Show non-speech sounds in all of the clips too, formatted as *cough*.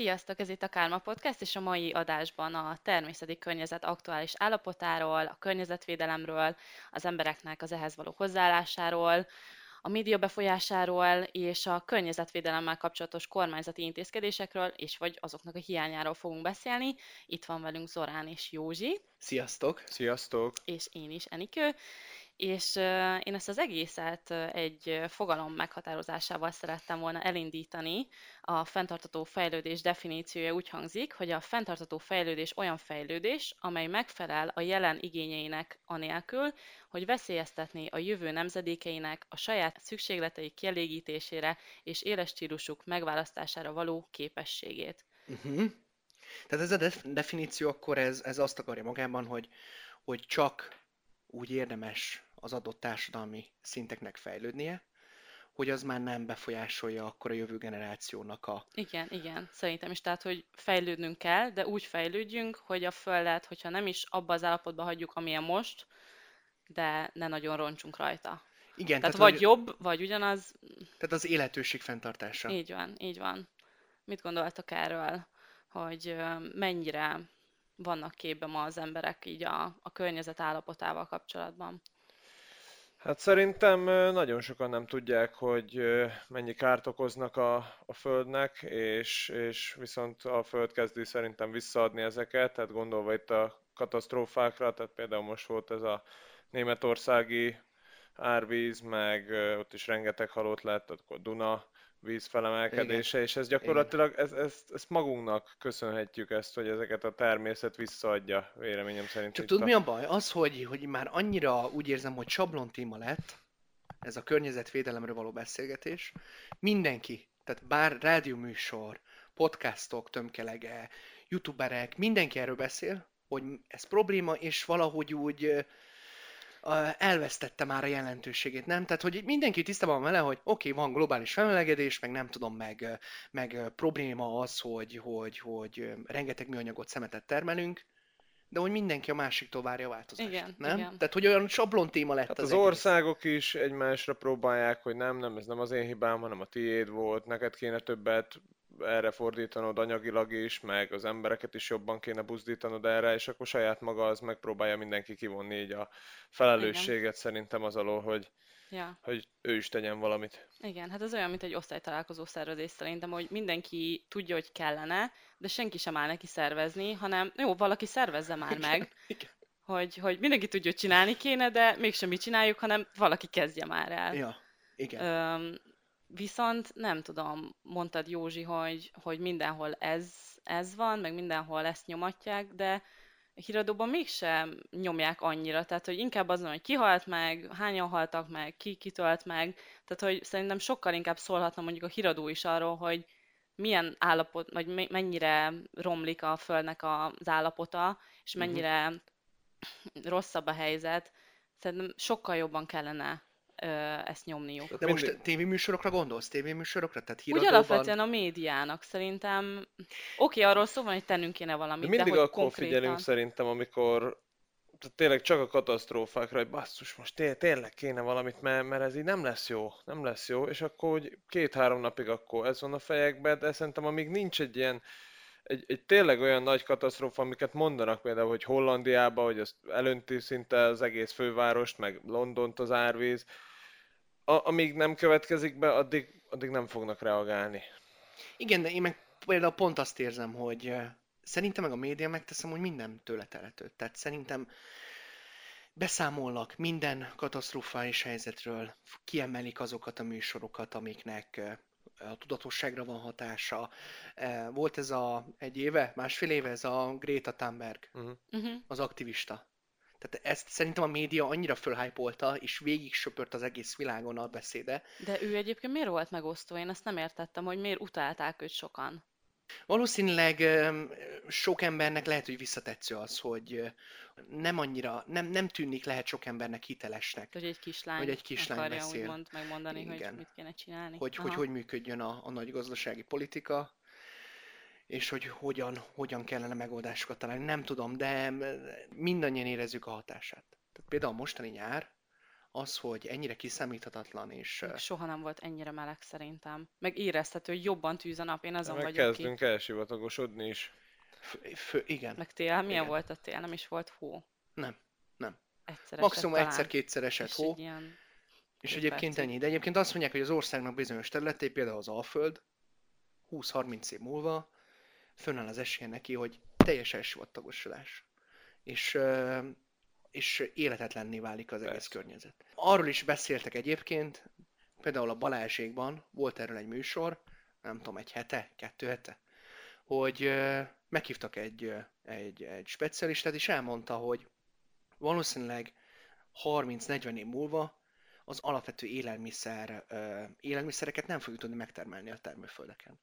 Sziasztok, ez itt a Kárma Podcast, és a mai adásban a természeti környezet aktuális állapotáról, a környezetvédelemről, az embereknek az ehhez való hozzáállásáról, a média befolyásáról és a környezetvédelemmel kapcsolatos kormányzati intézkedésésekről, és vagy azoknak a hiányáról fogunk beszélni. Itt van velünk Zorán és Józsi. Sziasztok! Sziasztok! És én is, Enikő és én ezt az egészet egy fogalom meghatározásával szerettem volna elindítani. A fenntartató fejlődés definíciója úgy hangzik, hogy a fenntartató fejlődés olyan fejlődés, amely megfelel a jelen igényeinek anélkül, hogy veszélyeztetné a jövő nemzedékeinek a saját szükségletei kielégítésére és éles stílusuk megválasztására való képességét. Uh-huh. Tehát ez a def- definíció akkor ez, ez azt akarja magában, hogy, hogy csak úgy érdemes az adott társadalmi szinteknek fejlődnie, hogy az már nem befolyásolja akkor a jövő generációnak a... Igen, igen, szerintem is. Tehát, hogy fejlődnünk kell, de úgy fejlődjünk, hogy a Földet, hogyha nem is abba az állapotba hagyjuk, amilyen most, de ne nagyon roncsunk rajta. Igen, tehát, tehát vagy jobb, vagy ugyanaz. Tehát az életőség fenntartása. Így van, így van. Mit gondoltak erről, hogy mennyire vannak képben ma az emberek így a, a környezet állapotával kapcsolatban? Hát szerintem nagyon sokan nem tudják, hogy mennyi kárt okoznak a, a Földnek, és, és viszont a Föld kezdi szerintem visszaadni ezeket, tehát gondolva itt a katasztrófákra, tehát például most volt ez a németországi árvíz, meg ott is rengeteg halott lett, akkor Duna vízfelemelkedése, Igen. és ez gyakorlatilag, ez, ez, ezt magunknak köszönhetjük ezt, hogy ezeket a természet visszaadja, véleményem szerint. Csak tudod, a... mi a baj? Az, hogy, hogy már annyira úgy érzem, hogy sablon téma lett, ez a környezetvédelemről való beszélgetés, mindenki, tehát bár rádióműsor, podcastok tömkelege, youtuberek, mindenki erről beszél, hogy ez probléma, és valahogy úgy elvesztette már a jelentőségét, nem? Tehát, hogy mindenki tisztában van vele, hogy oké, okay, van globális felmelegedés, meg nem tudom, meg, meg probléma az, hogy, hogy, hogy rengeteg műanyagot, szemetet termelünk, de hogy mindenki a másiktól várja a változást. Igen, nem? Igen. Tehát, hogy olyan sablon téma lett hát az, az országok is egymásra próbálják, hogy nem, nem, ez nem az én hibám, hanem a tiéd volt, neked kéne többet erre fordítanod anyagilag is, meg az embereket is jobban kéne buzdítanod erre, és akkor saját maga az megpróbálja mindenki kivonni így a felelősséget Igen. szerintem az alól, hogy, ja. hogy ő is tegyen valamit. Igen, hát ez olyan, mint egy osztálytalálkozó szervezés szerintem, hogy mindenki tudja, hogy kellene, de senki sem áll neki szervezni, hanem jó, valaki szervezze már meg, Igen. Hogy, hogy mindenki tudja, hogy csinálni kéne, de mégsem mi csináljuk, hanem valaki kezdje már el. Ja, igen. Öm, Viszont nem tudom, mondtad Józsi, hogy, hogy mindenhol ez, ez van, meg mindenhol ezt nyomatják, de a híradóban mégsem nyomják annyira, tehát hogy inkább azon, hogy ki halt meg, hányan haltak meg, ki kitölt meg, tehát hogy szerintem sokkal inkább szólhatna mondjuk a híradó is arról, hogy milyen állapot, vagy mennyire romlik a földnek az állapota, és mhm. mennyire uh-huh. rosszabb a helyzet. Szerintem sokkal jobban kellene ezt nyomniuk. De most tévéműsorokra gondolsz? Tévéműsorokra? Tehát híradóban... Úgy alapvetően a médiának szerintem. Oké, okay, arról szó van, hogy tennünk kéne valamit, de mindig de hogy akkor konkrétan... figyelünk szerintem, amikor tehát tényleg csak a katasztrófákra, hogy basszus, most té- tényleg kéne valamit, mert, mert ez így nem lesz jó, nem lesz jó, és akkor hogy két-három napig akkor ez van a fejekben, de szerintem amíg nincs egy ilyen egy, egy tényleg olyan nagy katasztrófa, amiket mondanak például, hogy Hollandiában, hogy az elönti szinte az egész fővárost, meg Londont az árvíz, a, amíg nem következik be, addig, addig nem fognak reagálni. Igen, de én meg például pont azt érzem, hogy szerintem meg a média megteszem, hogy minden tőle telhető. Tehát szerintem beszámolnak minden katasztrofális helyzetről, kiemelik azokat a műsorokat, amiknek a tudatosságra van hatása. Volt ez a egy éve, másfél éve, ez a Greta Thunberg, uh-huh. az aktivista. Tehát ezt szerintem a média annyira fölhájpolta, és végig söpört az egész világon a beszéde. De ő egyébként miért volt megosztó? Én ezt nem értettem, hogy miért utálták őt sokan. Valószínűleg sok embernek lehet, hogy visszatetsző az, hogy nem annyira, nem, nem tűnik lehet sok embernek hitelesnek, Hogy egy kislány, Hogy egy kislány akarja beszél. úgymond megmondani, Igen. hogy mit kéne csinálni. hogy, hogy Aha. hogy működjön a, a nagy gazdasági politika, és hogy hogyan, hogyan kellene megoldásokat találni. Nem tudom, de mindannyian érezzük a hatását. Tehát például a mostani nyár, az, hogy ennyire kiszámíthatatlan, és Még Soha nem volt ennyire meleg szerintem. Meg érezhető, hogy jobban tűz a nap, én azon Meg vagyok ki. kezdünk elsivatagosodni is. f- f- igen, Meg tél, milyen Igen. volt a tél? Nem is volt hó. nem, nem. Egyszer Maximum egyszer-kétszer esett És hó, ilyen... és egyébként percig. ennyi. De egyébként azt mondják, hogy az országnak bizonyos területé, például az Alföld, 20-30 év múlva fönnáll az esélye neki, hogy teljes elsivatagosodás. És, és életetlenné válik az egész környezet. Arról is beszéltek egyébként, például a Balázsékban volt erről egy műsor, nem tudom, egy hete, kettő hete, hogy meghívtak egy, egy, egy specialistát, és elmondta, hogy valószínűleg 30-40 év múlva az alapvető élelmiszer, élelmiszereket nem fogjuk tudni megtermelni a termőföldeken.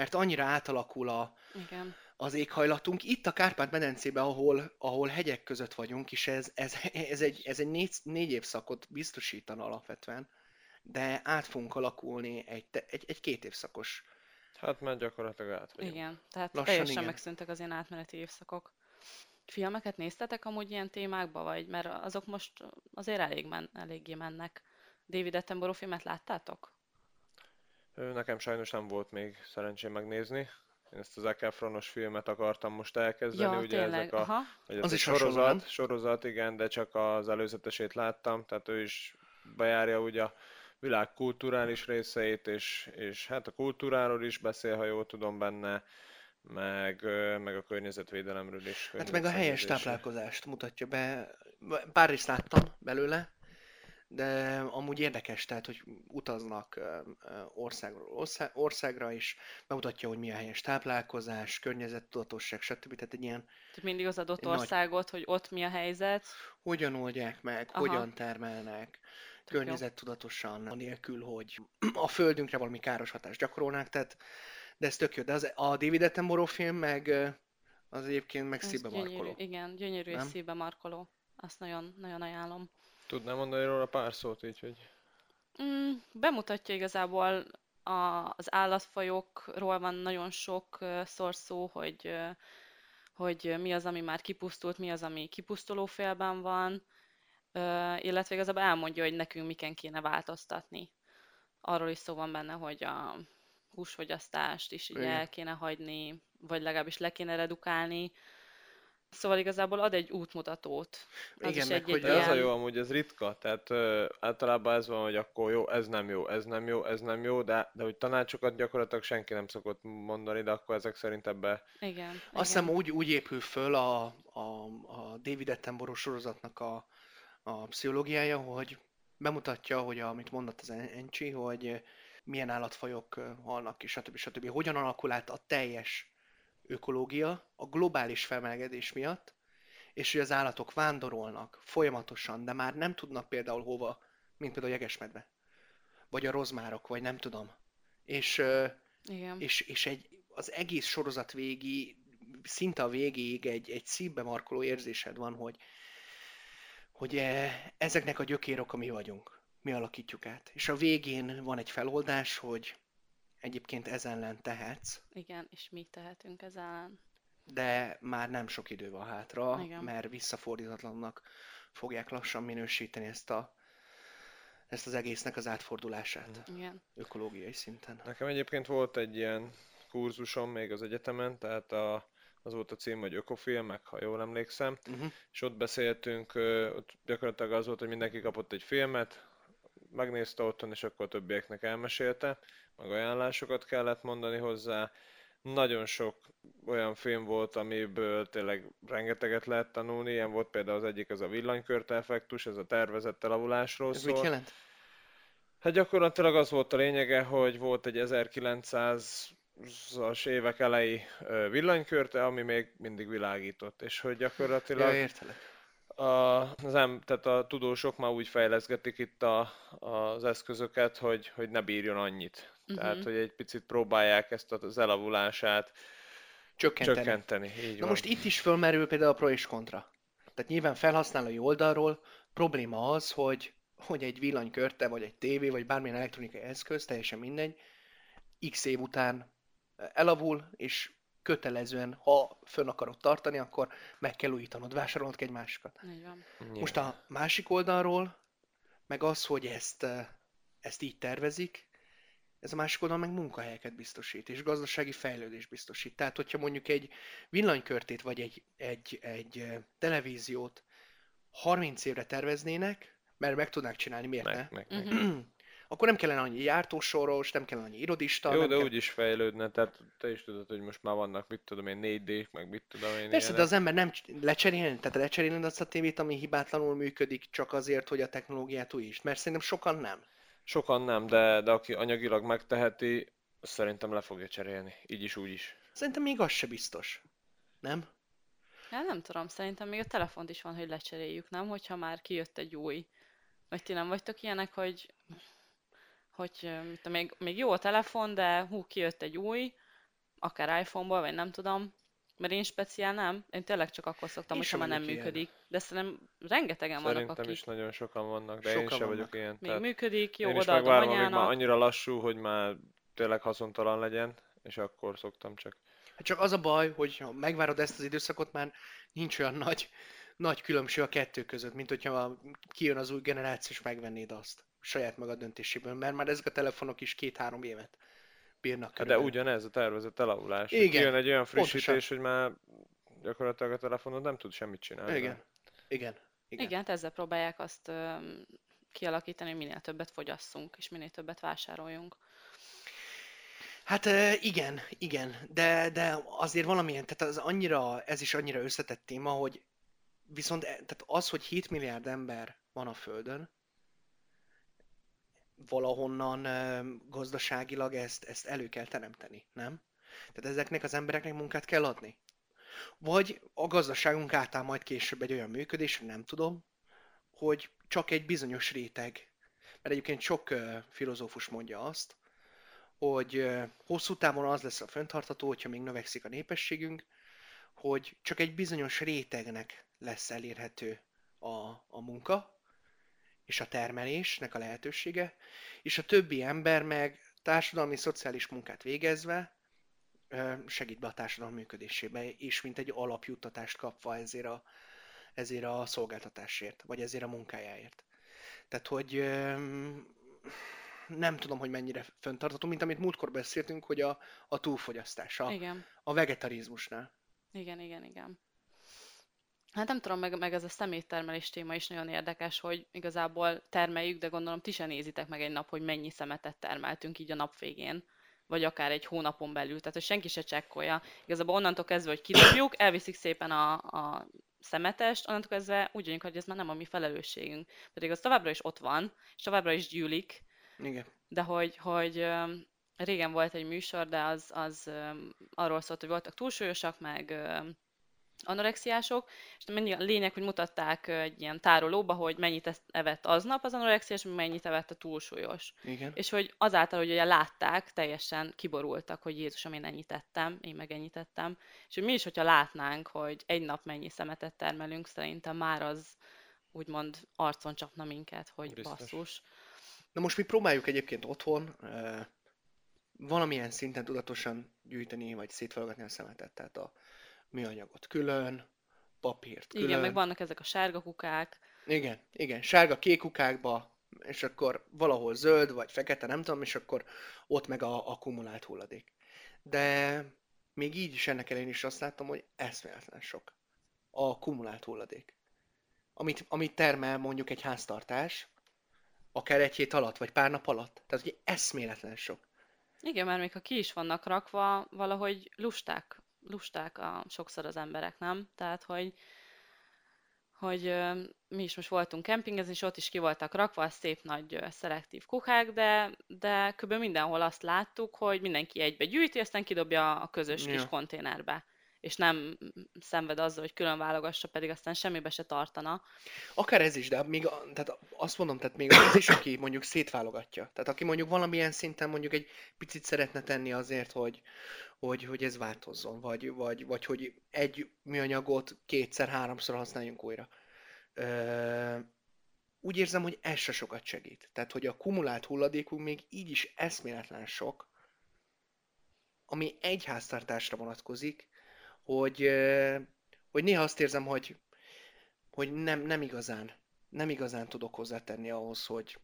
Mert annyira átalakul a, Igen. az éghajlatunk. Itt a Kárpát-medencében, ahol, ahol hegyek között vagyunk, és ez, ez, ez egy, ez egy négy, négy évszakot biztosítana alapvetően, de át fogunk alakulni egy, egy, egy két évszakos. Hát már gyakorlatilag át vagyunk. Igen, tehát Lassan teljesen igen. megszűntek az ilyen átmeneti évszakok. Filmeket néztetek amúgy ilyen témákba, vagy? Mert azok most azért elég men, eléggé mennek. David Attenborough filmet láttátok? Nekem sajnos nem volt még szerencsém megnézni. Én ezt az Zac Efronos filmet akartam most elkezdeni, ja, ugye tényleg. ezek a, Aha. hogy ez Az is sorozat, nem? sorozat, igen, de csak az előzetesét láttam, tehát ő is bejárja ugye a világ kulturális részeit, és, és hát a kultúráról is beszél, ha jól tudom benne, meg, meg a környezetvédelemről is. Hát meg a helyes táplálkozást mutatja be. Pár részt láttam belőle, de amúgy érdekes, tehát, hogy utaznak országról ország, országra is, bemutatja, hogy mi a helyes táplálkozás, környezettudatosság, stb. Tehát egy ilyen Tehát mindig az adott Egy nagy- országot, hogy ott mi a helyzet. hogyan oldják meg, Aha. hogyan termelnek, Tök környezettudatosan, anélkül, hogy a földünkre valami káros hatást gyakorolnák, tehát, de ez tök jó. De az, a David Attenborough film meg az egyébként meg szívbe markoló. igen, gyönyörű és Nem? szívbe markoló. Azt nagyon, nagyon ajánlom. Tudnám mondani róla pár szót így, hogy Mm, bemutatja igazából a, az állatfajokról van nagyon sok ö, szor szó, hogy, hogy mi az, ami már kipusztult, mi az, ami kipusztuló félben van, ö, illetve igazából elmondja, hogy nekünk miken kéne változtatni. Arról is szó van benne, hogy a húsfogyasztást is így el kéne hagyni, vagy legalábbis le kéne redukálni. Szóval igazából ad egy útmutatót. Az Igen, is meg egy, hogy egy De az a ilyen... jó, amúgy ez ritka, tehát ö, általában ez van, hogy akkor jó, ez nem jó, ez nem jó, ez nem jó, de, de hogy tanácsokat gyakorlatilag senki nem szokott mondani, de akkor ezek szerint ebbe Igen, Azt hiszem úgy, úgy épül föl a, a, a David Attenborough sorozatnak a, a pszichológiája, hogy bemutatja, hogy amit mondott az En- Encsi, hogy milyen állatfajok halnak ki, stb. stb. Hogyan alakul át a teljes ökológia a globális felmelegedés miatt, és hogy az állatok vándorolnak folyamatosan, de már nem tudnak például hova, mint például a jegesmedve, vagy a rozmárok, vagy nem tudom. És Igen. és, és egy, az egész sorozat végi, szinte a végéig egy, egy szívbe markoló érzésed van, hogy, hogy ezeknek a gyökérok a mi vagyunk. Mi alakítjuk át. És a végén van egy feloldás, hogy egyébként ezen ellen tehetsz, Igen, és mit tehetünk ezzel ellen? de már nem sok idő van hátra, Igen. mert visszafordítatlannak fogják lassan minősíteni ezt, a, ezt az egésznek az átfordulását Igen. ökológiai szinten. Nekem egyébként volt egy ilyen kurzusom még az egyetemen, tehát a, az volt a cím, hogy ökofilmek, ha jól emlékszem, Uh-huh. és ott beszéltünk, ott gyakorlatilag az volt, hogy mindenki kapott egy filmet, megnézte otthon, és akkor a többieknek elmesélte, meg ajánlásokat kellett mondani hozzá. Nagyon sok olyan film volt, amiből tényleg rengeteget lehet tanulni, ilyen volt például az egyik, az a villanykörte effektus, ez a tervezett elavulásról Ez mit szól. jelent? Hát gyakorlatilag az volt a lényege, hogy volt egy 1900-as évek elejé ö, villanykörte, ami még mindig világított, és hogy Ja, gyakorlatilag értelek. A, az em, tehát a tudósok már úgy fejleszgetik itt a, az eszközöket, hogy, hogy ne bírjon annyit. Uh-huh. Tehát, hogy egy picit próbálják ezt az elavulását Csökkenteni. csökkenteni. Így Na van. most itt is fölmerül például a pro és kontra. Tehát nyilván felhasználói oldalról probléma az, hogy, hogy egy villanykörte, vagy egy tévé, vagy bármilyen elektronikai eszköz, teljesen mindegy, x év után elavul, és kötelezően, ha fönn akarod tartani, akkor meg kell újítanod, vásárolnod kell egy másikat. Nyilván. Most a másik oldalról, meg az, hogy ezt, eh, ezt így tervezik, ez a másik oldalon meg munkahelyeket biztosít, és gazdasági fejlődés biztosít. Tehát, hogyha mondjuk egy villanykörtét, vagy egy, egy, egy eh, televíziót 30 évre terveznének, mert meg tudnák csinálni, miért ne? meg, meg, meg. Mhm. Akkor nem kellene annyi jártósoros, nem kellene annyi irodista. Jó, de kell... úgy is fejlődne, tehát te is tudod, hogy most már vannak, mit tudom én, 4D, meg mit tudom én. Persze, de az ember nem lecserélni, tehát lecserélni azt a tévét, ami hibátlanul működik, csak azért, hogy a technológiát új is. Mert szerintem sokan nem. Sokan nem, de, de aki anyagilag megteheti, szerintem le fogja cserélni. Így is, úgy is. Szerintem még az se biztos. Nem? Hát nem tudom, szerintem még a telefont is van, hogy lecseréljük, nem? Hogyha már kijött egy új. Vagy ti nem vagytok ilyenek, hogy, hogy mit tudom, még, még jó a telefon, de hú, kijött egy új, akár iPhone-ból, vagy nem tudom. Mert én speciál nem. Én tényleg csak akkor szoktam, Én hogyha már nem ilyen. működik. De szerintem rengetegen vannak, Szerintem akik is nagyon sokan vannak, de én Sokan sem vannak. vagyok ilyen. még működik, jó, én is odaadom megvárom, amíg már annyira lassú, hogy már tényleg haszontalan legyen, és akkor szoktam csak. Hát csak az a baj, hogy ha megvárod ezt az időszakot, már nincs olyan nagy, nagy különbség a kettő között, mint hogyha kijön az új generáció, és megvennéd azt saját magad döntéséből, mert már ezek a telefonok is két-három évet bírnak Hát de körülbelül. ugyanez a tervezett elavulás. Igen, Jön egy olyan pontosan. frissítés, hogy már gyakorlatilag a telefonod nem tud semmit csinálni. Igen. Igen. Igen. Igen, ezzel próbálják azt ö, kialakítani, hogy minél többet fogyasszunk, és minél többet vásároljunk. Hát igen, igen, de, de azért valamilyen, tehát az annyira, ez is annyira összetett téma, hogy viszont e- tehát az, hogy 7 milliárd ember van a Földön, valahonnan gazdaságilag ezt, ezt elő kell teremteni, nem? Tehát ezeknek az embereknek munkát kell adni. Vagy a gazdaságunk átáll majd később egy olyan működésre, nem tudom, hogy csak egy bizonyos réteg. Mert egyébként sok filozófus mondja azt, hogy hosszú távon az lesz a fenntartható, hogyha még növekszik a népességünk, hogy csak egy bizonyos rétegnek lesz elérhető a, a munka, és a termelésnek a lehetősége, és a többi ember meg társadalmi, szociális munkát végezve segít be a társadalom működésébe, és mint egy alapjuttatást kapva ezért a, ezért a szolgáltatásért, vagy ezért a munkájáért. Tehát, hogy nem tudom, hogy mennyire föntartható, mint amit múltkor beszéltünk, hogy a, a túlfogyasztás, a, Igen. a vegetarizmusnál. Igen, igen, igen. Hát nem tudom, meg, meg ez a szeméttermelés téma is nagyon érdekes, hogy igazából termeljük, de gondolom ti se nézitek meg egy nap, hogy mennyi szemetet termeltünk így a nap végén, vagy akár egy hónapon belül, tehát hogy senki se csekkolja. Igazából onnantól kezdve, hogy kidobjuk, elviszik szépen a, a szemetest, onnantól kezdve úgy jönjük, hogy ez már nem a mi felelősségünk. Pedig az továbbra is ott van, és továbbra is gyűlik, Igen. de hogy, hogy régen volt egy műsor, de az, az arról szólt, hogy voltak túlsúlyosak, meg anorexiások, és mennyi a lényeg, hogy mutatták egy ilyen tárolóba, hogy mennyit esz- evett aznap az anorexiás, mennyit evett a túlsúlyos. Igen. És hogy azáltal, hogy ugye látták, teljesen kiborultak, hogy Jézusom, én ennyit ettem, én meg ennyit ettem. És hogy mi is, hogyha látnánk, hogy egy nap mennyi szemetet termelünk, szerintem már az úgymond arcon csapna minket, hogy Biztos. basszus. Na most mi próbáljuk egyébként otthon valamilyen szinten tudatosan gyűjteni, vagy szétfelgatni a szemetet, tehát a műanyagot külön, papírt külön. Igen, meg vannak ezek a sárga kukák, Igen, igen, sárga kék kukákba, és akkor valahol zöld vagy fekete, nem tudom, és akkor ott meg a akkumulált hulladék. De még így is ennek ellenére is azt látom, hogy eszméletlen sok a akkumulált hulladék. Amit, amit termel mondjuk egy háztartás, akár egy hét alatt, vagy pár nap alatt. Tehát, hogy eszméletlen sok. Igen, mert még ha ki is vannak rakva, valahogy lusták, lusták a, sokszor az emberek, nem? Tehát, hogy, hogy ö, mi is most voltunk kempingezni, és ott is ki voltak rakva a szép nagy ö, szelektív kuhák, de, de kb. mindenhol azt láttuk, hogy mindenki egybe gyűjti, aztán kidobja a közös kis Ja. konténerbe. és nem szenved azzal, hogy külön válogassa, pedig aztán semmibe se tartana. Akár ez is, de még, tehát azt mondom, tehát még az is, aki mondjuk szétválogatja. Tehát aki mondjuk valamilyen szinten mondjuk egy picit szeretne tenni azért, hogy, hogy, hogy ez változzon, vagy, vagy, vagy hogy egy műanyagot kétszer, háromszor használjunk újra. Ö, úgy érzem, hogy ez se sokat segít. Tehát, hogy a kumulált hulladékunk még így is eszméletlen sok, ami egy háztartásra vonatkozik, hogy, hogy néha azt érzem, hogy, hogy nem, nem igazán, nem igazán tudok hozzátenni ahhoz, hogy,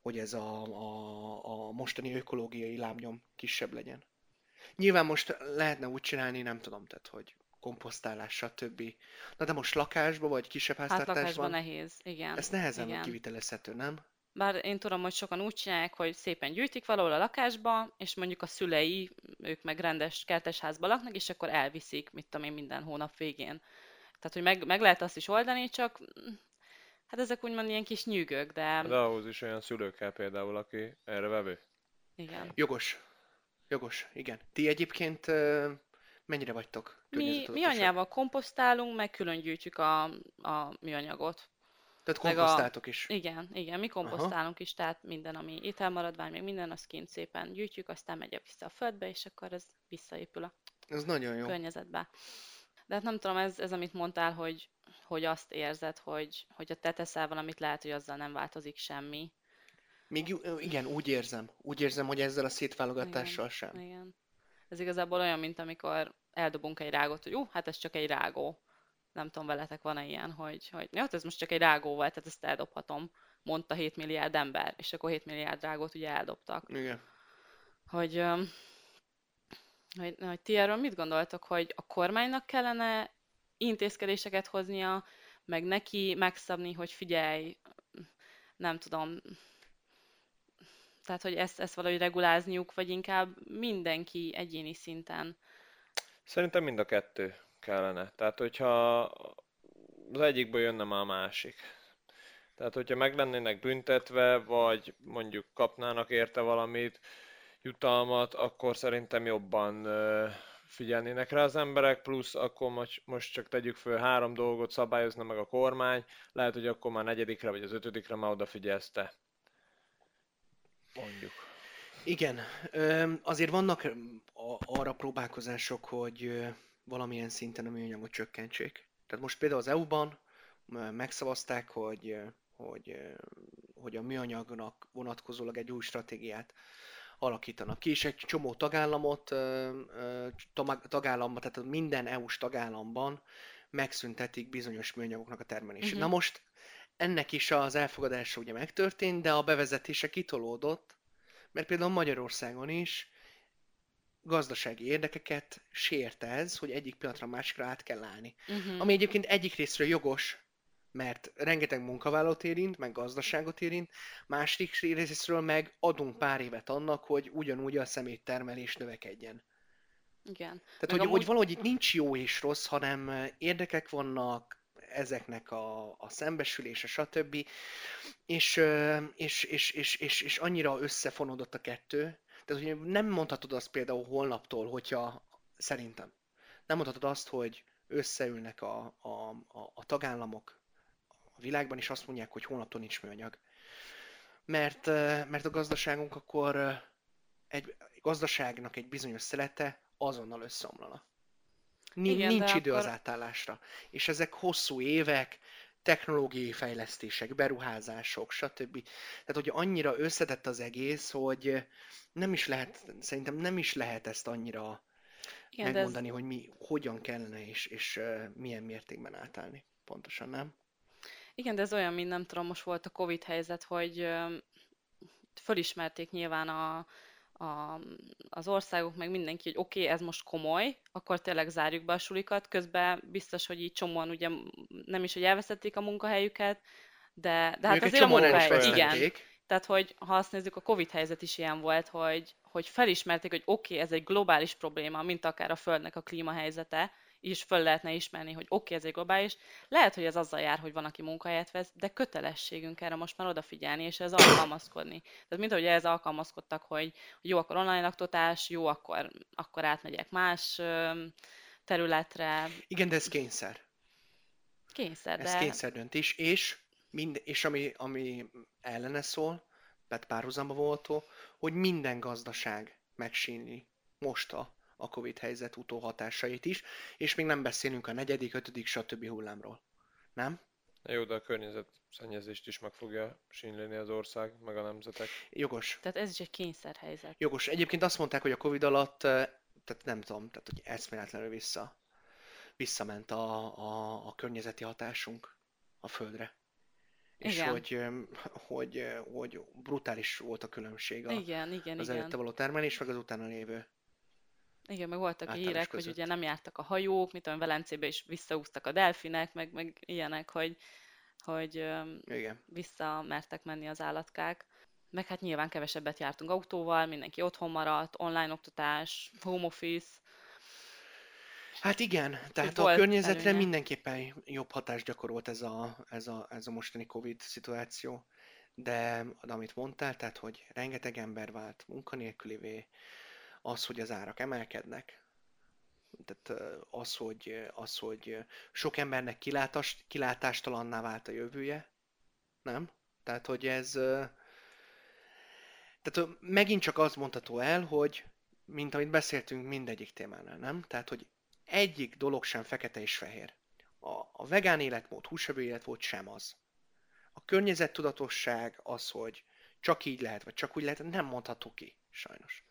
hogy ez a, a, a mostani ökológiai lábnyom kisebb legyen. Nyilván most lehetne úgy csinálni, nem tudom, tehát, hogy komposztálás, stb. Na de most lakásba, vagy kisebb háztartásban... Hát lakásban nehéz, igen. Ez nehezen igen. kivitelezhető, nem? Bár én tudom, hogy sokan úgy csinálják, hogy szépen gyűjtik valahol a lakásba, és mondjuk a szülei, ők meg rendes kertesházba laknak, és akkor elviszik, mit tudom én, minden hónap végén. Tehát, hogy meg, meg lehet azt is oldani, csak hát ezek úgymond ilyen kis nyűgök, de... De ahhoz is olyan szülő kell például, aki erre vevő. Igen. Jogos. Jogos, igen. Ti egyébként mennyire vagytok Mi, mi anyával komposztálunk, meg külön gyűjtjük a, a műanyagot. Tehát komposztáltok a... is? Igen, igen, mi komposztálunk Aha. is, tehát minden, ami ételmaradvány, meg minden, azt kint szépen gyűjtjük, aztán megy vissza a földbe, és akkor ez visszaépül a ez nagyon jó. környezetbe. De hát nem tudom, ez, ez amit mondtál, hogy, hogy azt érzed, hogy, hogy a te teszel valamit, lehet, hogy azzal nem változik semmi. Még igen, úgy érzem. Úgy érzem, hogy ezzel a szétválogatással igen, sem. Igen. Ez igazából olyan, mint amikor eldobunk egy rágot, hogy jó, hát ez csak egy rágó nem tudom, veletek van-e ilyen, hogy, hogy jó, hát ez most csak egy rágó volt, tehát ezt eldobhatom, mondta 7 milliárd ember, és akkor 7 milliárd rágót ugye eldobtak. Igen. Hogy, hogy, hogy ti erről mit gondoltok, hogy a kormánynak kellene intézkedéseket hoznia, meg neki megszabni, hogy figyelj, nem tudom, tehát, hogy ezt, ezt valahogy regulázniuk, vagy inkább mindenki egyéni szinten? Szerintem mind a kettő kellene. Tehát, hogyha az egyikből jönne már a másik. Tehát, hogyha meg lennének büntetve, vagy mondjuk kapnának érte valamit, jutalmat, akkor szerintem jobban figyelnének rá az emberek, plusz akkor most, csak tegyük föl három dolgot szabályozna meg a kormány, lehet, hogy akkor már negyedikre vagy az ötödikre már odafigyelsz te. Mondjuk. Igen, azért vannak arra próbálkozások, hogy valamilyen szinten a műanyagot csökkentsék. Tehát most például az EU-ban megszavazták, hogy, hogy, hogy a műanyagnak vonatkozólag egy új stratégiát alakítanak ki, és egy csomó tagállamot, tagállamban, tehát minden EU-s tagállamban megszüntetik bizonyos műanyagoknak a termelését. Uh-huh. Na most ennek is az elfogadása ugye megtörtént, de a bevezetése kitolódott, mert például Magyarországon is gazdasági érdekeket sért ez, hogy egyik pillanatra másikra át kell állni. Uh-huh. Ami egyébként egyik részről jogos, mert rengeteg munkavállalót érint, meg gazdaságot érint, másik részről meg adunk pár évet annak, hogy ugyanúgy a szeméttermelés növekedjen. Igen. Tehát, hogy, amúgy... hogy valahogy itt nincs jó és rossz, hanem érdekek vannak, ezeknek a, a szembesülése, stb. És, és, és, és, és, és annyira összefonódott a kettő, tehát, hogy nem mondhatod azt például holnaptól, hogyha szerintem nem mondhatod azt, hogy összeülnek a, a, a, a tagállamok a világban, és azt mondják, hogy holnaptól nincs műanyag. Mert, mert a gazdaságunk akkor egy gazdaságnak egy bizonyos szelete azonnal összeomlana. Igen, nincs idő akkor... az átállásra. És ezek hosszú évek, technológiai fejlesztések, beruházások, stb. Tehát, hogy annyira összetett az egész, hogy nem is lehet, szerintem nem is lehet ezt annyira Igen, megmondani, ez... hogy mi hogyan kellene és, és milyen mértékben átállni. Pontosan, nem? Igen, de ez olyan, mint nem tudom, most volt a Covid helyzet, hogy fölismerték nyilván a, a, az országok, meg mindenki, hogy oké, okay, ez most komoly, akkor tényleg zárjuk be a sulikat, közben biztos, hogy így csomóan ugye nem is, hogy elveszették a munkahelyüket, de, de hát azért a munkahely, igen. Tehát, hogy ha azt nézzük, a Covid helyzet is ilyen volt, hogy, hogy felismerték, hogy oké, okay, ez egy globális probléma, mint akár a Földnek a klímahelyzete, is föl lehetne ismerni, hogy oké, okay, ez egy globális. Lehet, hogy ez azzal jár, hogy van, aki munkahelyet vesz, de kötelességünk erre most már odafigyelni, és ez alkalmazkodni. Tehát mint ahogy ez alkalmazkodtak, hogy jó, akkor online laktatás, jó, akkor, akkor átmegyek más területre. Igen, de ez kényszer. Kényszer, Ez de... kényszer döntés, és, mind, és ami, ami ellene szól, tehát párhuzamba voltó, hogy minden gazdaság megsínli most a, a Covid helyzet utóhatásait is, és még nem beszélünk a negyedik, ötödik, stb. hullámról. Nem? Jó, de a környezetszennyezést is meg fogja sínleni az ország, meg a nemzetek. Jogos. Tehát ez is egy kényszerhelyzet. Jogos. Egyébként azt mondták, hogy a Covid alatt, eh, tehát nem tudom, tehát hogy eszméletlenül vissza, visszament a, a, a környezeti hatásunk a Földre. És Igen. hogy, em, hogy, eh, hogy brutális volt a különbség a, Igen, igen, az igen. előtte való termelés, meg az utána lévő. Igen, meg voltak hírek, hogy között. ugye nem jártak a hajók, mit tudom, Velencébe is visszaúztak a delfinek, meg, meg ilyenek, hogy, hogy Igen. vissza mertek menni az állatkák. Meg hát nyilván kevesebbet jártunk autóval, mindenki otthon maradt, online oktatás, home office. Hát igen, tehát a környezetre előnye. mindenképpen jobb hatást gyakorolt ez a, ez a, ez a mostani Covid szituáció. De, de amit mondtál, tehát hogy rengeteg ember vált munkanélkülivé, az, hogy az árak emelkednek, tehát az, hogy, az, hogy sok embernek kilátás, kilátástalanná vált a jövője, nem? Tehát, hogy ez... Tehát megint csak az mondható el, hogy mint amit beszéltünk mindegyik témánál, nem? Tehát, hogy egyik dolog sem fekete és fehér. A, a vegán életmód, húsevő életmód sem az. A környezettudatosság az, hogy csak így lehet, vagy csak úgy lehet, nem mondható ki, sajnos.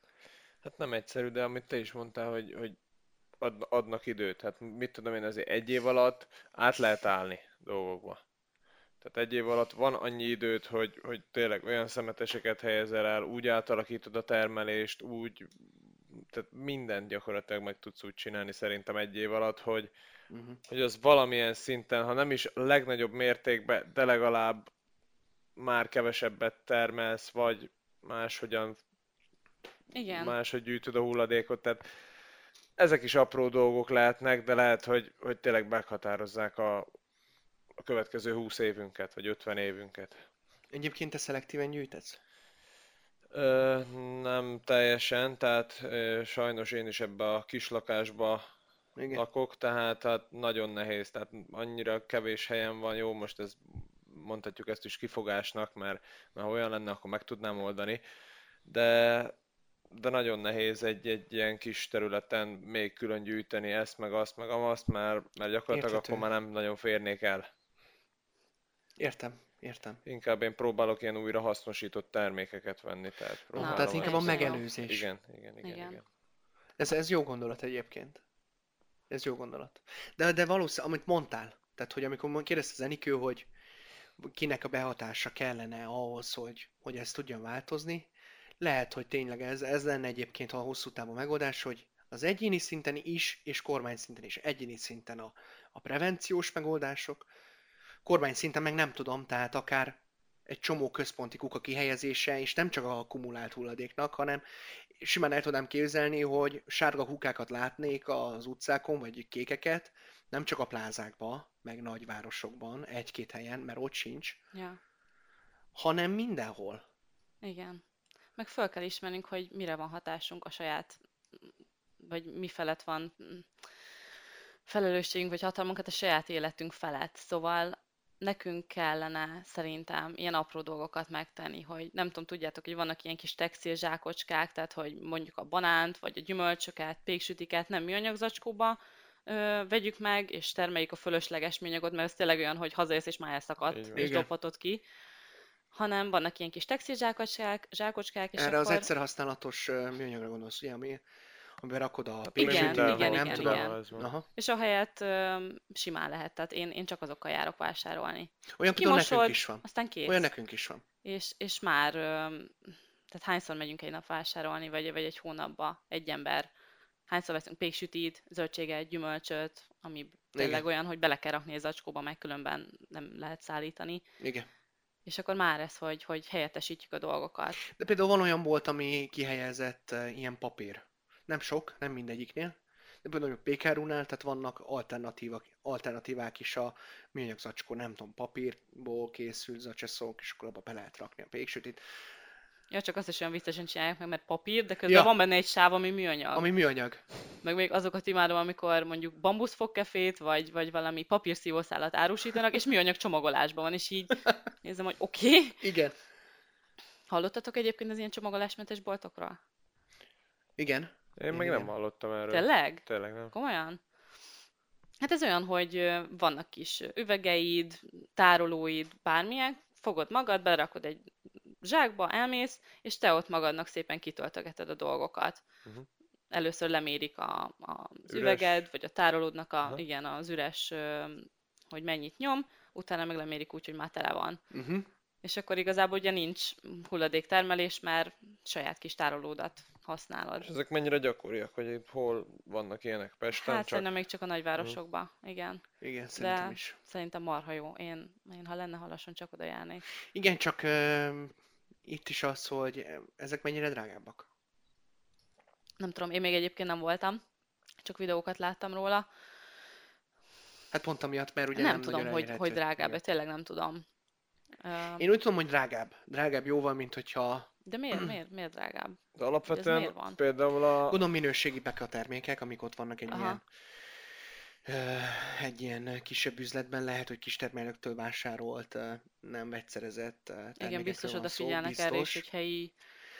Hát nem egyszerű, de amit te is mondtál, hogy, hogy ad, adnak időt. Hát mit tudom én, azért egy év alatt át lehet állni dolgokba. Tehát egy év alatt van annyi időt, hogy, hogy tényleg olyan szemeteseket helyezel el, úgy átalakítod a termelést, úgy, tehát mindent gyakorlatilag meg tudsz úgy csinálni szerintem egy év alatt, hogy, Uh-huh. hogy az valamilyen szinten, ha nem is a legnagyobb mértékben, de legalább már kevesebbet termelsz, vagy máshogyan Igen, máshogy gyűjtöd a hulladékot, tehát ezek is apró dolgok lehetnek, de lehet, hogy, hogy tényleg meghatározzák a, a következő 20 évünket, vagy 50 évünket. Egyébként te szelektíven gyűjtesz? Ö, nem teljesen, tehát ö, sajnos én is ebbe a kis lakásba Igen. lakok, tehát hát nagyon nehéz, tehát annyira kevés helyen van, jó, most ez mondhatjuk ezt is kifogásnak, mert, mert ha olyan lenne, akkor meg tudnám oldani, de, de nagyon nehéz egy, egy ilyen kis területen még külön gyűjteni ezt, meg azt, meg azt, mert, mert gyakorlatilag Érthető. akkor már nem nagyon férnék el. Értem, értem. Inkább én próbálok ilyen újra hasznosított termékeket venni, tehát próbálom. Tehát inkább a megelőzés. Igen, igen, igen, Igen. igen. Ez, ez jó gondolat egyébként. Ez jó gondolat. De, de valószínűleg, amit mondtál, tehát hogy amikor kérdezte az Enikő, hogy kinek a behatása kellene ahhoz, hogy, hogy ez tudjon változni, lehet, hogy tényleg ez, ez lenne egyébként a hosszú távú megoldás, hogy az egyéni szinten is, és kormány szinten is. Egyéni szinten a, a prevenciós megoldások, kormány szinten meg nem tudom, tehát akár egy csomó központi kuka kihelyezése, és nem csak a akkumulált hulladéknak, hanem simán el tudnám képzelni, hogy sárga kukákat látnék az utcákon, vagy kékeket, nem csak a plázákban, meg nagyvárosokban, egy-két helyen, mert ott sincs, ja, hanem mindenhol. igen. Meg föl kell ismernünk, hogy mire van hatásunk a saját, vagy mi felett van felelősségünk, vagy hatalmunkat a saját életünk felett. Szóval nekünk kellene szerintem ilyen apró dolgokat megtenni, hogy nem tudom, tudjátok, hogy vannak ilyen kis textil zsákocskák, tehát hogy mondjuk a banánt, vagy a gyümölcsöket, péksütiket nem műanyag zacskóba ö, vegyük meg, és termeljük a fölösleges műanyagot, mert ez tényleg olyan, hogy hazajössz és már elszakadt, van. és Igen. dobhatod ki. Hanem vannak ilyen kis textil zsákocskák, zsákocskák és Erre akkor... az egyszer használatos műanyagra gondolsz, ugye, ami, amiben rakod a Igen, péksütit, igen, meg nem igen, tudom. igen. Ez van. Aha. És ahelyett ö, simán lehet, tehát én, én csak azokkal járok vásárolni. Olyan például nekünk is van. aztán kész. Olyan nekünk is van. És, és már, ö, tehát hányszor megyünk egy nap vásárolni, vagy, vagy egy hónapba egy ember, hányszor veszünk péksütit, zöldséget, gyümölcsöt, ami tényleg Igen. olyan, hogy bele kell rakni a zacskóba, meg különben nem lehet szállítani. Igen. És akkor már ez, hogy, hogy helyettesítjük a dolgokat. De például van olyan bolt, ami kihelyezett ilyen papír. Nem sok, nem mindegyiknél. De például a pékárunál, tehát vannak alternatívak, alternatívák is a műanyag zacskó, nem tudom, papírból készült zacseszok, és akkor abba be lehet rakni a péksütit. Ja, csak azt is olyan viccesen csinálják meg, mert papír, de közben Ja. van benne egy sáv, ami műanyag. Ami műanyag. Meg még azokat imádom, amikor mondjuk bambuszfogkefét, vagy, vagy valami papírszívószálat árusítanak, és műanyag csomagolásban van, és így *laughs* nézem, hogy oké. Okay. Igen. Hallottatok egyébként az ilyen csomagolásmentes boltokról? Igen. Én meg Igen. nem hallottam erről. Tényleg? Tényleg nem. Komolyan? Hát ez olyan, hogy vannak kis üvegeid, tárolóid, bármilyen, fogod magad, berakod egy zsákba, elmész, és te ott magadnak szépen kitöltögeted a dolgokat. Mhm. Először lemérik a, a, az Üres. üveged, vagy a tárolódnak a, Aha. igen, az üres, ö, hogy mennyit nyom, utána meg lemérik úgy, hogy már tele van. Uh-huh. És akkor igazából ugye nincs hulladéktermelés, mert saját kis tárolódat használod. És ezek mennyire gyakoriak, hogy itt hol vannak ilyenek Pesten? Hát csak... szerintem még csak a nagyvárosokban, igen. Igen, szerintem De is. szerintem marha jó. Én, én ha lenne halason, csak oda járnék. Igen, csak uh, itt is az, hogy ezek mennyire drágábbak. Nem tudom, én még egyébként nem voltam, csak videókat láttam róla. Hát pont amiatt, mert ugye nem, nem, tudom, hogy, hogy drágább, Igen. tényleg nem tudom. Én úgy tudom, hogy drágább. Drágább jóval, mint hogyha De miért, miért, miért drágább? De alapvetően miért van? például a... Gondolom minőségibek a termékek, amik ott vannak egy Aha. ilyen egy ilyen kisebb üzletben lehet, hogy kis termelőktől vásárolt, nem vegyszerezett Igen, biztos odafigyelnek erre is, biztos. hogy helyi...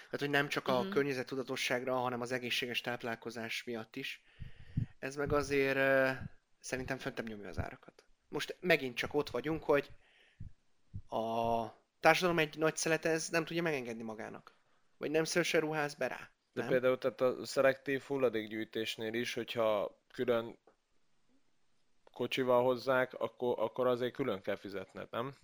Tehát, hogy nem csak a Mhm. környezettudatosságra, hanem az egészséges táplálkozás miatt is. Ez meg azért szerintem föntebb nyomja az árakat. Most megint csak ott vagyunk, hogy a társadalom egy nagy szelete ez nem tudja megengedni magának. Vagy nem szívesen ruház be rá. De Nem? például tehát a szelektív hulladékgyűjtésnél is, hogyha külön kocsival hozzák, akkor, akkor azért külön kell fizetned, nem?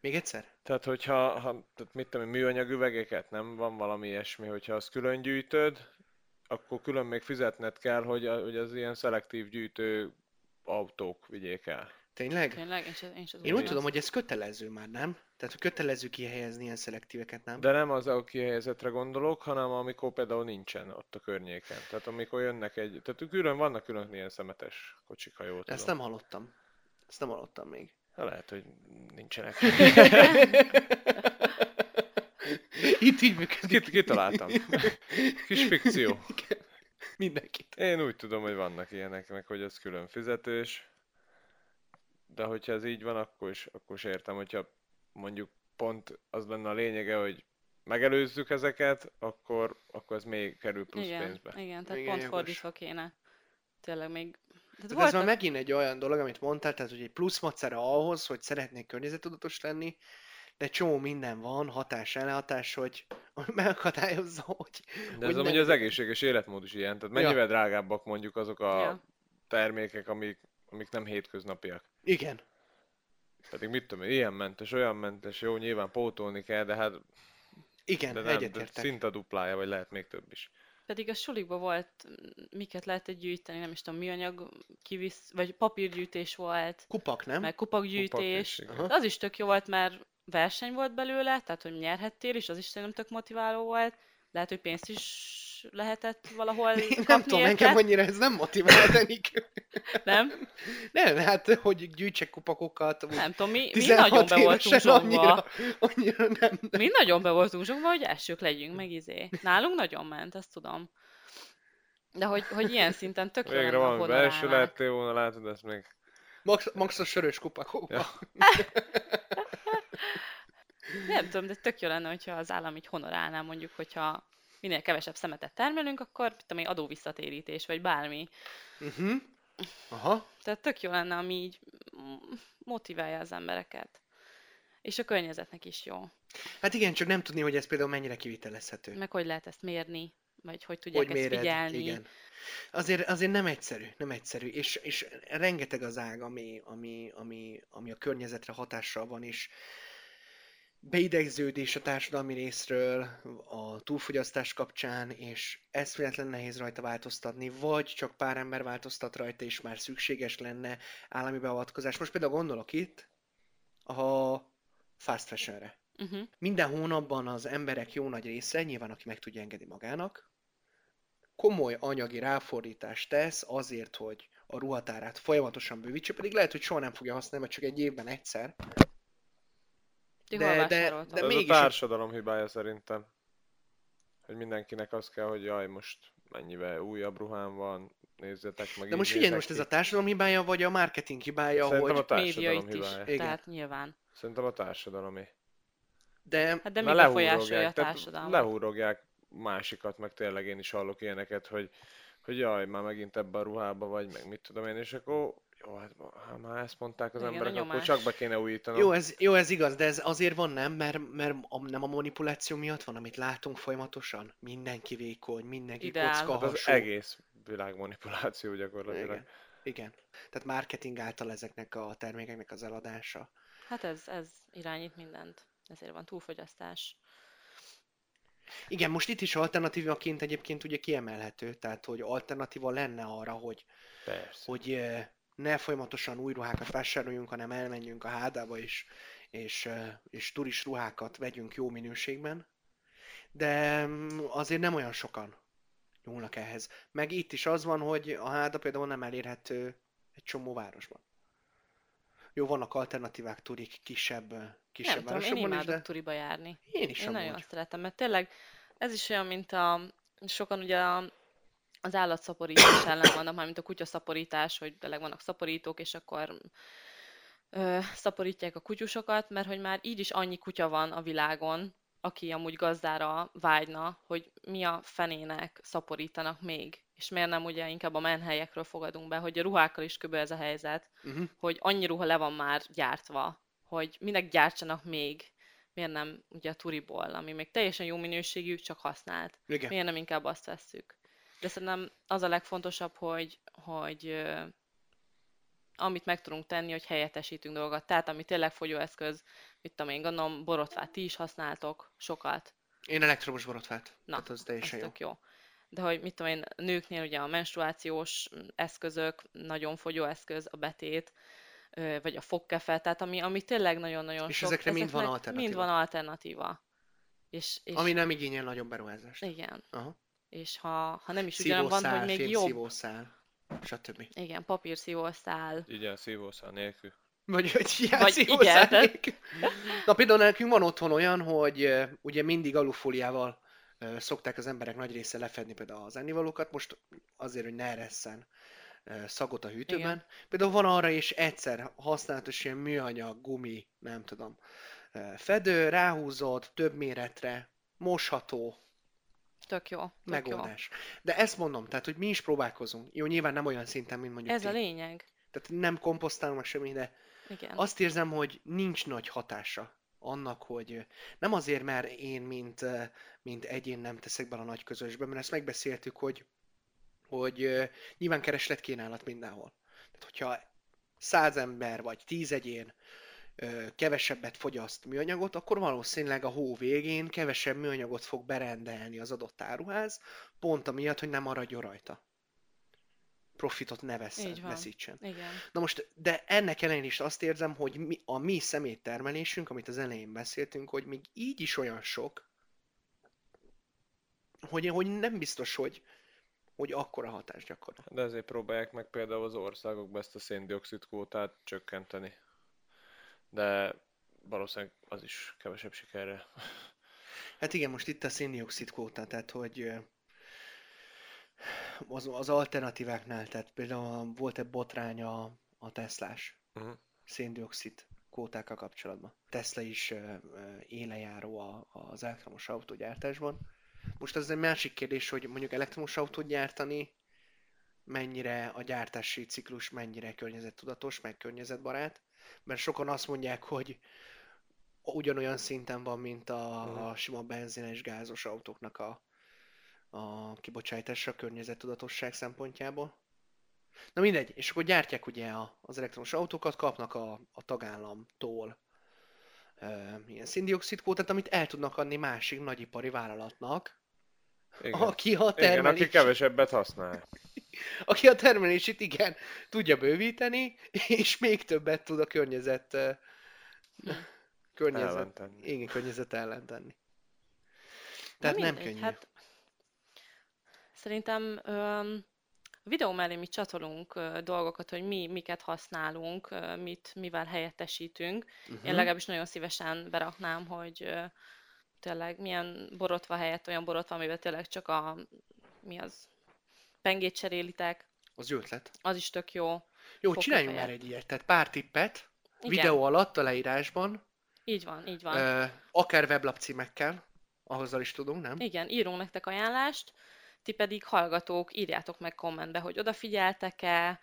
Még egyszer? Tehát, hogyha, ha, tehát mit tudom, műanyag üvegeket, nem? Van valami ilyesmi, hogyha azt külön gyűjtöd, akkor külön még fizetned kell, hogy, hogy az ilyen szelektív gyűjtő autók vigyék el. Tényleg? Tényleg? Én sem, én sem Én úgy tudom, hogy ez kötelező már, nem? Tehát, kötelező kihelyezni ilyen szelektíveket, nem? De nem az a kihelyezetre gondolok, hanem amikor például nincsen ott a környéken. Tehát amikor jönnek egy... Tehát külön vannak külön ilyen szemetes kocsik, ha jól Ezt tudom. nem hallottam. Ezt nem hallottam még. Hát lehet, hogy nincsenek. *laughs* Itt így működik. Kit, kitaláltam. Kis fikció. Mindenkit. Én úgy tudom, hogy vannak ilyenek, meg hogy ez külön fizetés. De hogyha ez így van, akkor is, akkor is értem, hogyha mondjuk pont az lenne a lényege, hogy megelőzzük ezeket, akkor, akkor ez még kerül plusz igen, pénzbe. igen, tehát Igen, pont fordítva kéne. Tényleg még... Tehát Tehát ez már voltak- megint egy olyan dolog, amit mondtál, tehát hogy egy plusz macera ahhoz, hogy szeretnék környezettudatos lenni, de csomó minden van, hatás, elhatás, hogy *laughs* hogy megakadályozza, hogy... De hogy ez amúgy ne- az egészséges életmód is ilyen, tehát Ja. mennyivel drágábbak mondjuk azok a Ja. termékek, amik, amik nem hétköznapiak. Igen. Pedig mit tudom, én, ilyen mentes, olyan mentes, jó, nyilván pótolni kell, de hát Igen, de nem, de egyetértek. szinte a duplája, vagy lehet még több is. Pedig a sulikban volt, miket lehetett gyűjteni, nem is tudom, műanyag kivisz, vagy papírgyűjtés volt, Kupak, nem? meg Kupak kupakgyűjtés. is. Aha. De az is tök jó volt, mert verseny volt belőle, tehát hogy nyerhettél is, az is szerintem tök motiváló volt. Lehet, hogy pénzt is lehetett valahol Én kapni nem tudom, érte. engem annyira ez nem motivál, Enik. Nem? Nem, hát, hogy gyűjtsek kupakokat, Nem tudom, mi, mi 16 nagyon be voltunk zsongva. annyira, annyira nem. Mi nagyon be voltunk zsongva, hogy elsők legyünk, meg izé. Nálunk nagyon ment, ezt tudom. De hogy, hogy ilyen szinten tök jó Végre valami belső lehettél volna, látod, ezt még... Max, max a sörös kupakokba. Ja. *laughs* Nem tudom, de tök jó lenne, hogyha az állam így honorálná, mondjuk, hogyha minél kevesebb szemetet termelünk, akkor mit tudom én, adóvisszatérítés, vagy bármi. Uh-huh. Aha. Tehát tök jó lenne, ami így motiválja az embereket. És a környezetnek is jó. Hát igen, csak nem tudni, hogy ez például mennyire kivitelezhető. Meg hogy lehet ezt mérni, vagy hogy tudják hogy ezt méred, figyelni. igen. Azért, azért nem egyszerű, nem egyszerű, és, és rengeteg az ág, ami, ami, ami, ami a környezetre hatással van, és beidegződés a társadalmi részről, a túlfogyasztás kapcsán, és eszméletlen nehéz rajta változtatni, vagy csak pár ember változtat rajta, és már szükséges lenne állami beavatkozás. Most például gondolok itt a fast fashionre. Uh-huh. Minden hónapban az emberek jó nagy része, nyilván aki meg tudja engedni magának, komoly anyagi ráfordítást tesz azért, hogy a ruhatárát folyamatosan bővítse, pedig lehet, hogy soha nem fogja használni, vagy csak egy évben egyszer. Ti De- hol de- de ez mégis- a társadalom hibája szerintem. hogy mindenkinek az kell, hogy jaj, most mennyivel újabb ruhám van, nézzetek meg. De most figyelj, most ez a társadalom hibája, vagy a marketing hibája, Szerintem hogy... a társadalom Média itt is, hibája. Igen. tehát nyilván. Szerintem a társadalomé. De Hát de mi befolyásolja a társadalmat? lehúrogják másikat, meg tényleg én is hallok ilyeneket, hogy, hogy jaj, már megint ebbe a ruhába vagy, meg mit tudom én, és akkor jó, hát ha már ezt mondták az Igen, a emberek, akkor csak be kéne újítanom. jó ez, jó, ez igaz, de ez azért van nem, mert, mert a, nem a manipuláció miatt van, amit látunk folyamatosan. Mindenki vékony, mindenki Ideál. kocka hát az egész világ manipuláció gyakorlatilag. Igen. Igen. Tehát marketing által ezeknek a termékeknek az eladása. Hát ez, ez irányít mindent. Ezért van túlfogyasztás. Igen, most itt is alternatívaként egyébként ugye kiemelhető, tehát hogy alternatíva lenne arra, hogy, Persze. hogy eh, ne folyamatosan új ruhákat vásároljunk, hanem elmenjünk a hádába és, és, és turis ruhákat vegyünk jó minőségben. De mm, azért nem olyan sokan nyúlnak ehhez. Meg itt is az van, hogy a háda például nem elérhető egy csomó városban. Jó, vannak alternatívák turik kisebb, kisebb nem tudom, én városokban is, imádok de turiba járni. én is Én amúgy. nagyon szeretem, mert tényleg ez is olyan, mint a sokan ugye a, az állatszaporítás ellen vannak, már mint a kutyaszaporítás, hogy tényleg vannak szaporítók, és akkor ö, szaporítják a kutyusokat, mert hogy már így is annyi kutya van a világon, aki amúgy gazdára vágyna, hogy mi a fenének szaporítanak még. És miért nem ugye inkább a menhelyekről fogadunk be, hogy a ruhákkal is kb. ez a helyzet, Uh-huh. hogy annyi ruha le van már gyártva, hogy minek gyártsanak még, miért nem ugye a turiból, ami még teljesen jó minőségű, csak használt. Igen. Miért nem inkább azt vesszük? De szerintem az a legfontosabb, hogy, hogy amit meg tudunk tenni, hogy helyettesítünk dolgokat. Tehát ami tényleg fogyóeszköz, mit tudom én, gondolom, borotvát ti is használtok sokat. Én elektromos borotvát. Na, Tehát az teljesen jó. jó. De hogy mit tudom én, nőknél ugye a menstruációs eszközök, nagyon fogyó eszköz, a betét, vagy a fogkefe, tehát ami, ami tényleg nagyon-nagyon És sok. ezekre mind van alternatíva. Mind van alternatíva. És, és Ami nem igényel nagyobb beruházást. igen. Aha. És ha, ha nem is ugyanaz van, hogy még jobb. szívószál, stb. Igen, papírszívószál. Igen, szívószál nélkül. Vagy hogy ilyen Vagy szívószál igen, *laughs* nélkül. Na például nekünk van otthon olyan, hogy ugye mindig alufóliával szokták az emberek nagy része lefedni például az ennivalókat, most azért, hogy ne eresszen szagot a hűtőben. Igen. Például van arra is egyszer használatos ilyen műanyag, gumi, nem tudom, fedő, ráhúzod, több méretre, mosható, Tök jó. Tök megoldás. De ezt mondom, tehát, hogy mi is próbálkozunk. Jó, nyilván nem olyan szinten, mint jó. mondjuk Ez ti. a lényeg. Tehát nem komposztálunk meg semmi, de Igen. azt érzem, hogy nincs nagy hatása annak, hogy nem azért, mert én, mint, mint egyén nem teszek bele a nagy közösbe, mert ezt megbeszéltük, hogy, hogy nyilván kereslet kínálat mindenhol. Tehát, hogyha száz ember vagy tíz egyén kevesebbet fogyaszt műanyagot, akkor valószínűleg a hó végén kevesebb műanyagot fog berendelni az adott áruház, pont amiatt, hogy nem maradjon rajta. Profitot ne vesz, Így van. veszítsen. Igen. Na most, de ennek ellenére is azt érzem, hogy mi, a mi szeméttermelésünk, amit az elején beszéltünk, hogy még így is olyan sok, hogy, hogy nem biztos, hogy, hogy akkora hatást gyakorol. De ezért próbálják meg például az országokban ezt a széndiokszid kvótát csökkenteni. De valószínűleg az is kevesebb sikerre. *laughs* Hát igen, most itt a széndiokszid kvóta, tehát hogy az, az alternatíváknál, tehát például volt-e botrány a, a Teslás Mhm. széndiokszid kvótákkal kapcsolatban. Tesla is élejáró a, az elektromos autógyártásban. Most az egy másik kérdés, hogy mondjuk elektromos autót gyártani, mennyire a gyártási ciklus mennyire környezettudatos, meg környezetbarát. Mert sokan azt mondják, hogy ugyanolyan szinten van, mint a, Mhm. a sima benzines gázos autóknak a, a kibocsátása a környezettudatosság szempontjából. Na mindegy, és akkor gyártják ugye a, az elektromos autókat, kapnak a, a tagállamtól e, ilyen szindioxid kvótát, amit el tudnak adni másik nagyipari vállalatnak, Igen. aki a Igen, termelés, aki kevesebbet használ. Aki a termelését igen tudja bővíteni, és még többet tud a környezet környezet, Ellentenni. igen, környezet ellen tenni. Tehát nem mindegy, könnyű. Hát szerintem öm, videó mellé mi csatolunk ö, dolgokat, hogy mi miket használunk, ö, mit mivel helyettesítünk. Uh-huh. Én legalábbis nagyon szívesen beraknám, hogy ö, tényleg milyen borotva helyett olyan borotva, amiben tényleg csak a, mi az, pengét cserélitek, Az jó ötlet. az is tök jó. Jó, Fokra csináljunk már egy ilyet. Tehát pár tippet, Igen. videó alatt a leírásban, Így van, így van. ö, akár weblap címekkel, azzal is tudunk, nem? Igen, írunk nektek ajánlást, ti pedig hallgatók, írjátok meg kommentbe, hogy odafigyeltek-e,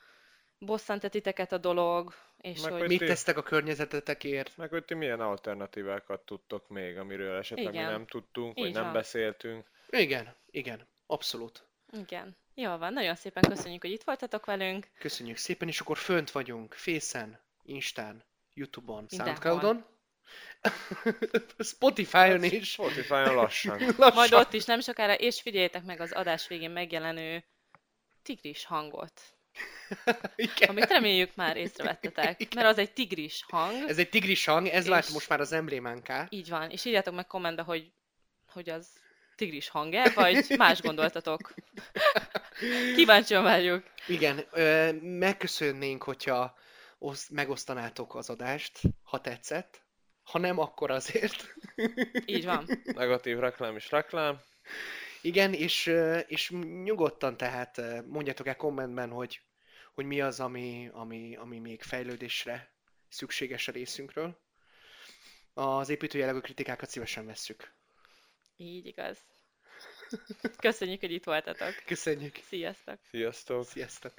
bosszant-e titeket a dolog, és Meg hogy... Mit ti- tesztek a környezetetekért? Meg hogy ti milyen alternatívákat tudtok még, amiről esetleg Igen. mi nem tudtunk, vagy Így nem van. beszéltünk. Igen, igen, abszolút. Igen. Jól van, nagyon szépen köszönjük, hogy itt voltatok velünk. Köszönjük szépen, és akkor fönt vagyunk Face-en, Instán, Youtube-on, Mindenhol. Soundcloud-on, *laughs* Spotify-on Hát is. Spotify-on lassan. *laughs* Lassan. Majd ott is nem sokára, és figyeljétek meg az adás végén megjelenő tigris hangot, *laughs* Igen. amit reméljük már észrevettetek, mert az egy tigris hang. Ez egy tigris hang, ez És- vált most már az emblémánká. Így van, és írjátok meg kommentbe, hogy, hogy az tigris hang-e, vagy más gondoltatok. Kíváncsian várjuk. Igen, megköszönnénk, hogyha osz, megosztanátok az adást, ha tetszett. Ha nem, akkor azért. Így van. Negatív reklám is reklám. Igen, és, és nyugodtan tehát mondjátok el kommentben, hogy, hogy mi az, ami, ami, ami még fejlődésre szükséges a részünkről. Az építőjellegű kritikákat szívesen vesszük. Így igaz. Köszönjük, hogy itt voltatok. Köszönjük! Sziasztok! Sziasztok! Sziasztok!